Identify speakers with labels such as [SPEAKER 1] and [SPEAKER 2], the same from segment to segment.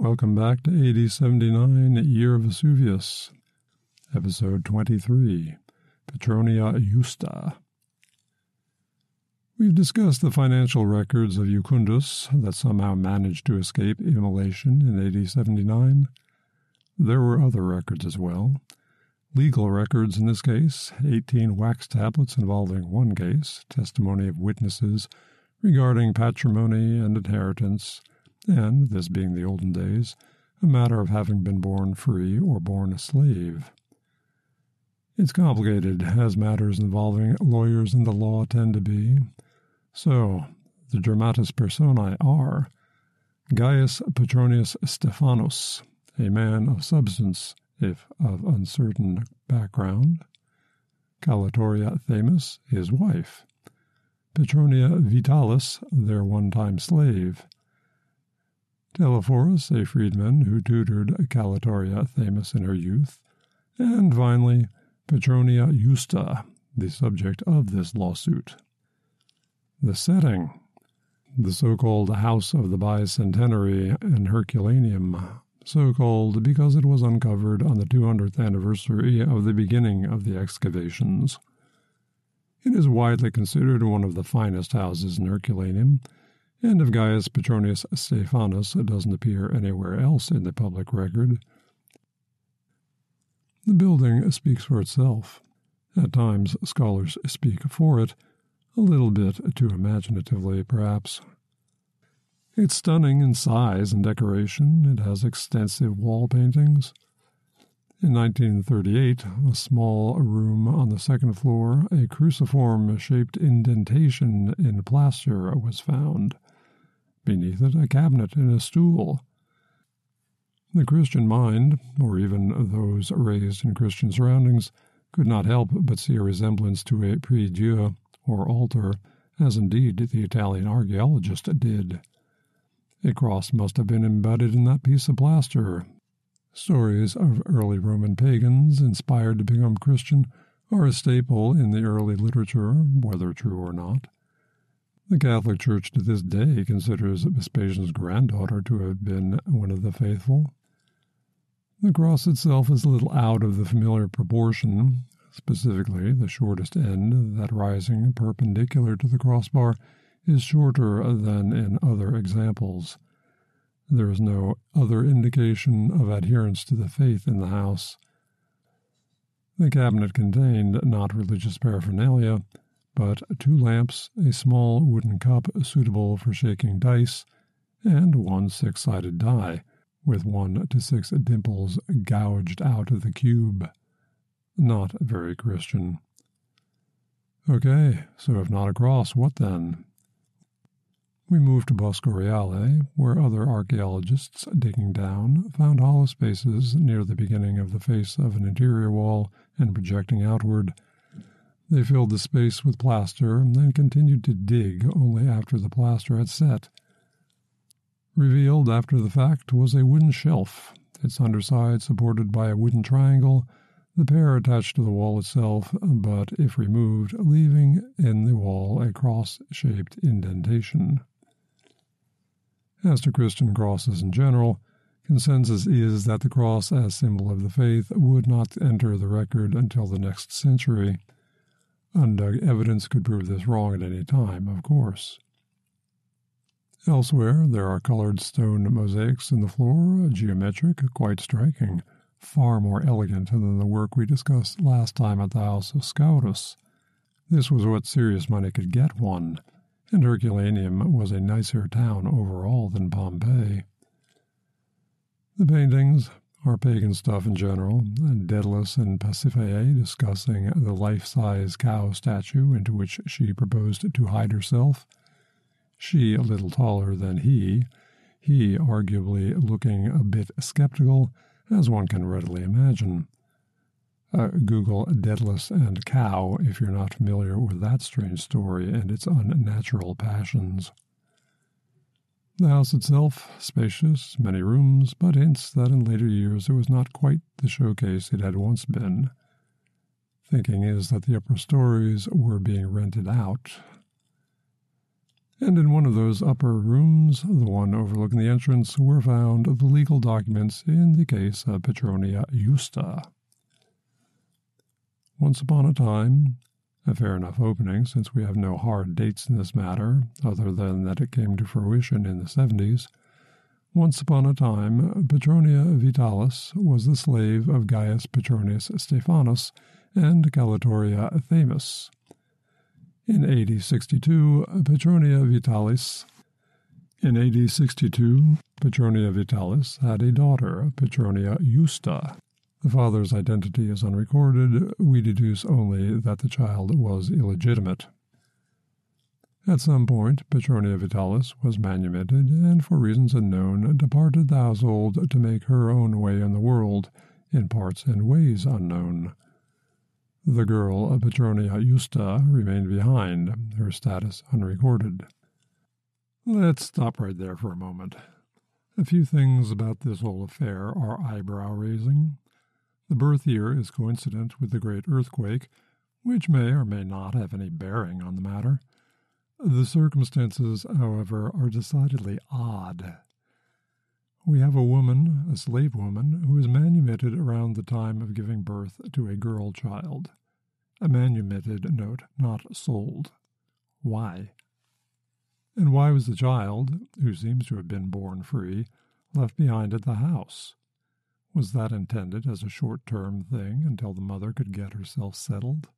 [SPEAKER 1] Welcome back to AD 79, Year of Vesuvius, Episode 23, Petronia Justa. We've discussed the financial records of Jucundus that somehow managed to escape immolation in AD 79. There were other records as well. Legal records in this case, 18 wax tablets involving one case, testimony of witnesses regarding patrimony and inheritance, and, this being the olden days, a matter of having been born free or born a slave. It's complicated, as matters involving lawyers and the law tend to be. So, the dramatis personae are Gaius Petronius Stephanus, a man of substance, if of uncertain background, Calatoria Themis, his wife, Petronia Vitalis, their one time slave, Telephorus, a freedman who tutored Calatoria Themis in her youth, and finally, Petronia Justa, the subject of this lawsuit. The setting the so called House of the Bicentenary in Herculaneum, so called because it was uncovered on the 200th anniversary of the beginning of the excavations. It is widely considered one of the finest houses in Herculaneum and of Gaius Petronius Stephanus doesn't appear anywhere else in the public record, the building speaks for itself. At times, scholars speak for it, a little bit too imaginatively, perhaps. It's stunning in size and decoration. It has extensive wall paintings. In 1938, a small room on the second floor, a cruciform shaped indentation in plaster was found. Beneath it, a cabinet and a stool. The Christian mind, or even those raised in Christian surroundings, could not help but see a resemblance to a prie Dieu, or altar, as indeed the Italian archaeologist did. A cross must have been embedded in that piece of plaster. Stories of early Roman pagans inspired to become Christian are a staple in the early literature, whether true or not. The Catholic Church to this day considers Vespasian's granddaughter to have been one of the faithful. The cross itself is a little out of the familiar proportion, specifically the shortest end, that rising perpendicular to the crossbar, is shorter than in other examples. There is no other indication of adherence to the faith in the house. The cabinet contained not religious paraphernalia, but two lamps, a small wooden cup suitable for shaking dice, and one six sided die, with one to six dimples gouged out of the cube. Not very Christian. Okay, so if not a cross, what then? We moved to Bosco Reale, where other archaeologists digging down found hollow spaces near the beginning of the face of an interior wall and projecting outward they filled the space with plaster and then continued to dig only after the plaster had set. Revealed after the fact was a wooden shelf, its underside supported by a wooden triangle, the pair attached to the wall itself, but if removed, leaving in the wall a cross shaped indentation. As to Christian crosses in general, consensus is that the cross as symbol of the faith would not enter the record until the next century. Undug uh, evidence could prove this wrong at any time, of course. Elsewhere, there are colored stone mosaics in the floor, geometric, quite striking, far more elegant than the work we discussed last time at the house of Scaurus. This was what serious money could get one, and Herculaneum was a nicer town overall than Pompeii. The paintings, or pagan stuff in general, Daedalus and Pasiphae discussing the life size cow statue into which she proposed to hide herself. She a little taller than he, he arguably looking a bit skeptical, as one can readily imagine. Uh, Google Daedalus and cow if you're not familiar with that strange story and its unnatural passions. The house itself, spacious, many rooms, but hints that in later years it was not quite the showcase it had once been. Thinking is that the upper stories were being rented out. and in one of those upper rooms, the one overlooking the entrance, were found the legal documents in the case of Petronia Justa. Once upon a time, a fair enough opening since we have no hard dates in this matter, other than that it came to fruition in the 70s. Once upon a time, Petronia Vitalis was the slave of Gaius Petronius Stephanus and Calatoria Themis. In AD 62, Petronia Vitalis in AD 62, Petronia Vitalis had a daughter, Petronia Justa. The father's identity is unrecorded. We deduce only that the child was illegitimate. At some point, Petronia Vitalis was manumitted, and for reasons unknown, departed the household to make her own way in the world, in parts and ways unknown. The girl, Petronia Justa, remained behind, her status unrecorded. Let's stop right there for a moment. A few things about this whole affair are eyebrow raising. The birth year is coincident with the great earthquake, which may or may not have any bearing on the matter. The circumstances, however, are decidedly odd. We have a woman, a slave woman, who is manumitted around the time of giving birth to a girl child. A manumitted note, not sold. Why? And why was the child, who seems to have been born free, left behind at the house? Was that intended as a short term thing until the mother could get herself settled?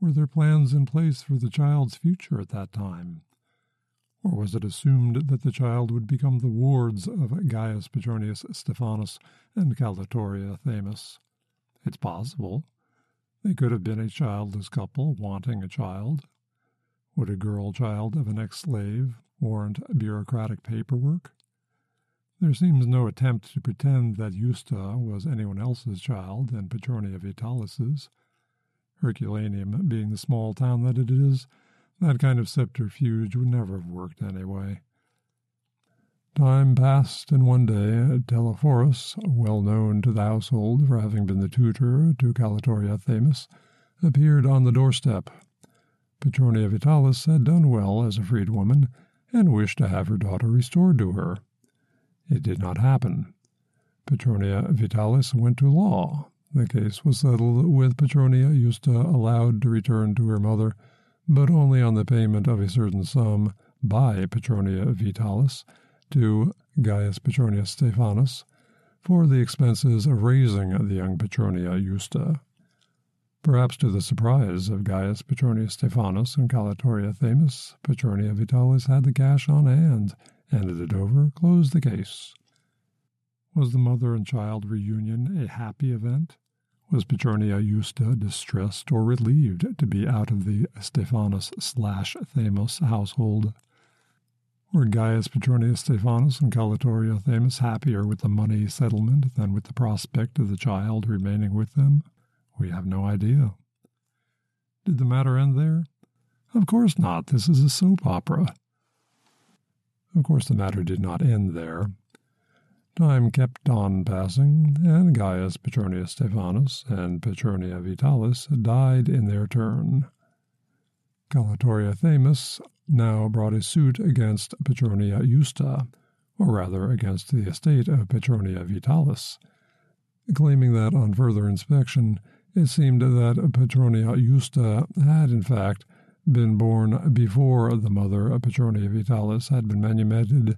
[SPEAKER 1] Were there plans in place for the child's future at that time? Or was it assumed that the child would become the wards of Gaius Petronius Stephanus and Calatoria Themis? It's possible. They could have been a childless couple wanting a child. Would a girl child of an ex slave warrant bureaucratic paperwork? There seems no attempt to pretend that Justa was anyone else's child than Petronia Vitalis's. Herculaneum being the small town that it is, that kind of subterfuge would never have worked anyway. Time passed, and one day Telephorus, well known to the household for having been the tutor to Calatoria Themis, appeared on the doorstep. Petronia Vitalis had done well as a freedwoman, and wished to have her daughter restored to her. It did not happen. Petronia Vitalis went to law. The case was settled with Petronia Justa allowed to return to her mother, but only on the payment of a certain sum by Petronia Vitalis to Gaius Petronius Stephanus for the expenses of raising the young Petronia Justa. Perhaps to the surprise of Gaius Petronius Stephanus and Calatoria Themis, Petronia Vitalis had the cash on hand handed it over, closed the case. Was the mother and child reunion a happy event? Was Petronia Justa distressed or relieved to be out of the Stephanus slash Themis household? Were Gaius Petronius Stephanus and Calatoria Themis happier with the money settlement than with the prospect of the child remaining with them? We have no idea. Did the matter end there? Of course not. This is a soap opera. Of course, the matter did not end there. Time kept on passing, and Gaius Petronius Stephanus and Petronia Vitalis died in their turn. Calatoria Themis now brought a suit against Petronia Justa, or rather against the estate of Petronia Vitalis, claiming that on further inspection it seemed that Petronia Justa had in fact been born before the mother Petronia Vitalis had been manumitted,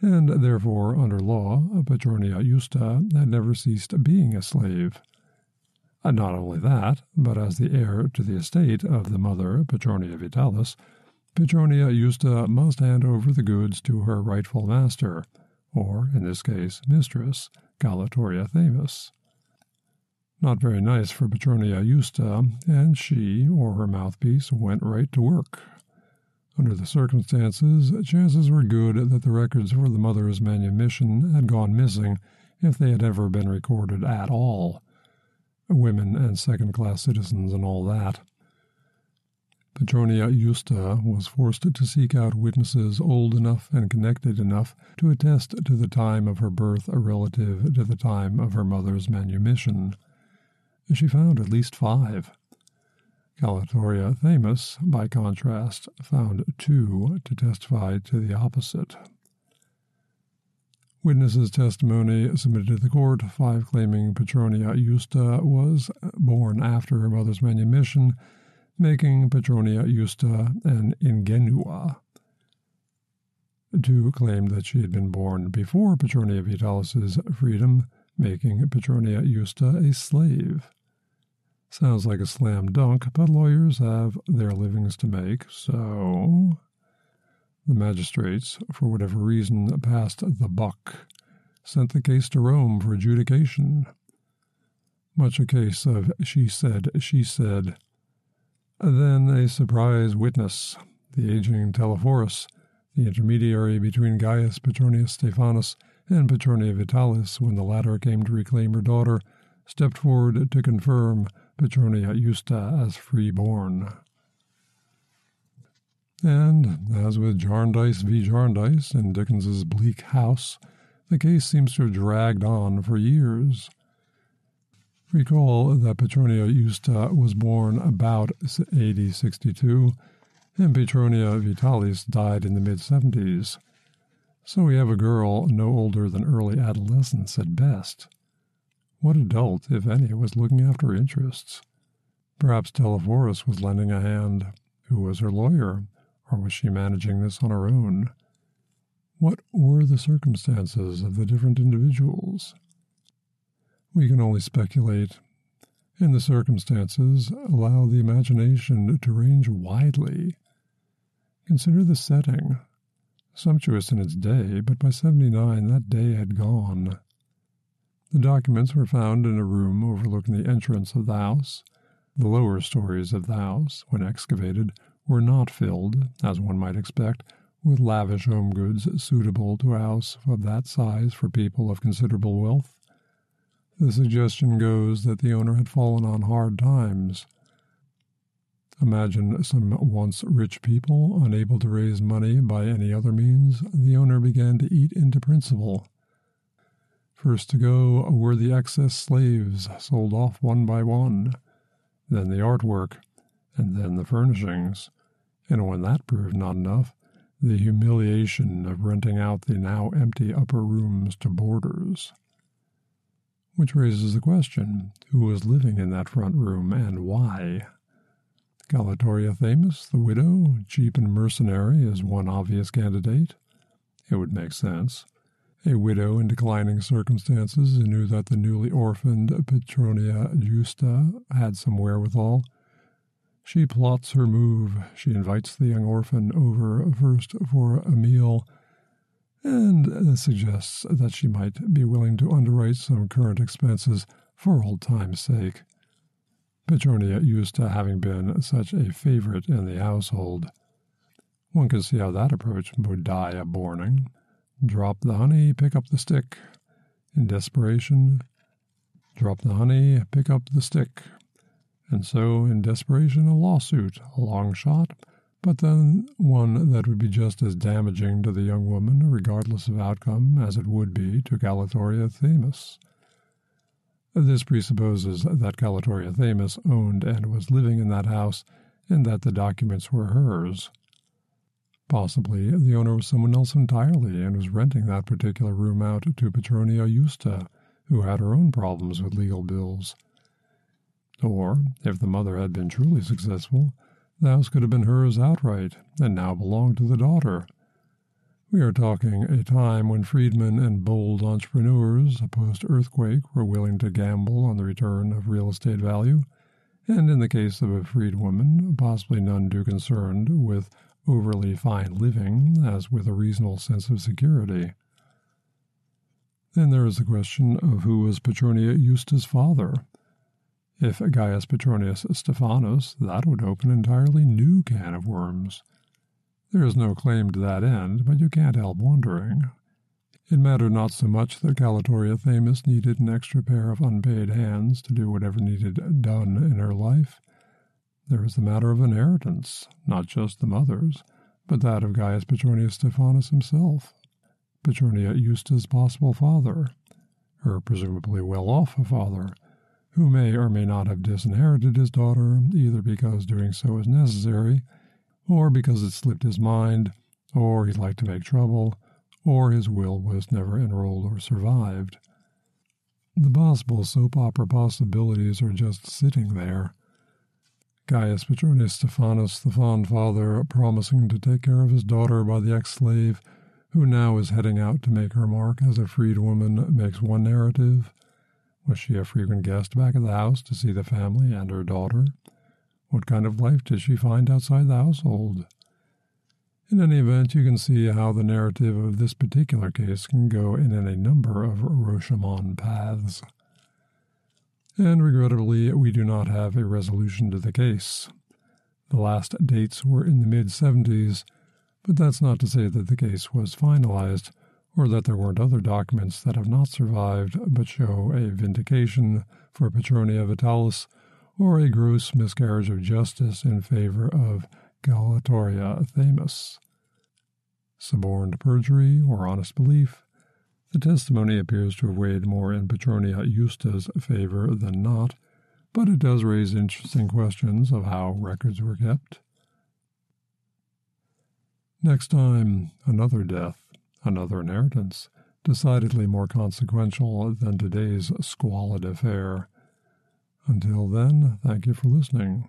[SPEAKER 1] and therefore, under law, Petronia Justa had never ceased being a slave. And not only that, but as the heir to the estate of the mother, Petronia Vitalis, Petronia Justa must hand over the goods to her rightful master, or, in this case, mistress, Calatoria Themis. Not very nice for Petronia Justa, and she, or her mouthpiece, went right to work. Under the circumstances, chances were good that the records for the mother's manumission had gone missing if they had ever been recorded at all. Women and second class citizens and all that. Petronia Justa was forced to seek out witnesses old enough and connected enough to attest to the time of her birth relative to the time of her mother's manumission she found at least five. Calatoria Themis, by contrast, found two to testify to the opposite. Witnesses' testimony submitted to the court, five claiming Petronia Justa was born after her mother's manumission, making Petronia Justa an ingenua. Two claimed that she had been born before Petronia Vitalis's freedom, making Petronia Justa a slave. Sounds like a slam dunk, but lawyers have their livings to make, so. The magistrates, for whatever reason, passed the buck, sent the case to Rome for adjudication. Much a case of she said, she said. Then a surprise witness, the aging Telephorus, the intermediary between Gaius Petronius Stephanus and Petronia Vitalis when the latter came to reclaim her daughter, stepped forward to confirm Petronia Justa as freeborn. And, as with Jarndyce v. Jarndyce in Dickens's Bleak House, the case seems to have dragged on for years. Recall that Petronia Justa was born about AD 62, and Petronia Vitalis died in the mid 70s. So we have a girl no older than early adolescence at best. What adult, if any, was looking after interests? Perhaps Telephorus was lending a hand. Who was her lawyer? Or was she managing this on her own? What were the circumstances of the different individuals? We can only speculate, and the circumstances allow the imagination to range widely. Consider the setting. Sumptuous in its day, but by 79 that day had gone. The documents were found in a room overlooking the entrance of the house. The lower stories of the house, when excavated, were not filled, as one might expect, with lavish home goods suitable to a house of that size for people of considerable wealth. The suggestion goes that the owner had fallen on hard times. Imagine some once rich people, unable to raise money by any other means, the owner began to eat into principal. First to go were the excess slaves, sold off one by one, then the artwork, and then the furnishings. And when that proved not enough, the humiliation of renting out the now empty upper rooms to boarders. Which raises the question who was living in that front room and why? Calatoria Themis, the widow, cheap and mercenary, is one obvious candidate. It would make sense a widow in declining circumstances who knew that the newly orphaned Petronia Justa had some wherewithal. She plots her move. She invites the young orphan over first for a meal and uh, suggests that she might be willing to underwrite some current expenses for old time's sake. Petronia Justa having been such a favorite in the household. One can see how that approach would die a borning. Drop the honey, pick up the stick. In desperation, drop the honey, pick up the stick. And so, in desperation, a lawsuit, a long shot, but then one that would be just as damaging to the young woman, regardless of outcome, as it would be to Calatoria Themis. This presupposes that Calatoria Themis owned and was living in that house, and that the documents were hers. Possibly the owner was someone else entirely and was renting that particular room out to Petronia Justa, who had her own problems with legal bills. Or, if the mother had been truly successful, the house could have been hers outright and now belonged to the daughter. We are talking a time when freedmen and bold entrepreneurs post earthquake were willing to gamble on the return of real estate value, and in the case of a freed woman, possibly none too concerned with overly fine living as with a reasonable sense of security. Then there is the question of who was Petronia Justa's father. If Gaius Petronius Stephanus, that would open an entirely new can of worms. There is no claim to that end, but you can't help wondering. It mattered not so much that Calatoria Themis needed an extra pair of unpaid hands to do whatever needed done in her life. There was the matter of inheritance, not just the mother's, but that of Gaius Petronius Stephanus himself, Petronia Justa's possible father, her presumably well off father, who may or may not have disinherited his daughter, either because doing so was necessary, or because it slipped his mind, or he liked to make trouble, or his will was never enrolled or survived. The possible soap opera possibilities are just sitting there. Gaius Petronius Stephanus, the fond father, promising to take care of his daughter by the ex slave, who now is heading out to make her mark as a freed woman, makes one narrative. Was she a frequent guest back at the house to see the family and her daughter? What kind of life did she find outside the household? In any event, you can see how the narrative of this particular case can go in any number of Rashomon paths. And regrettably, we do not have a resolution to the case. The last dates were in the mid 70s, but that's not to say that the case was finalized or that there weren't other documents that have not survived but show a vindication for Petronia Vitalis or a gross miscarriage of justice in favor of Calatoria Themis. Suborned perjury or honest belief. The testimony appears to have weighed more in Petronia Justa's favor than not, but it does raise interesting questions of how records were kept. Next time, another death, another inheritance, decidedly more consequential than today's squalid affair. Until then, thank you for listening.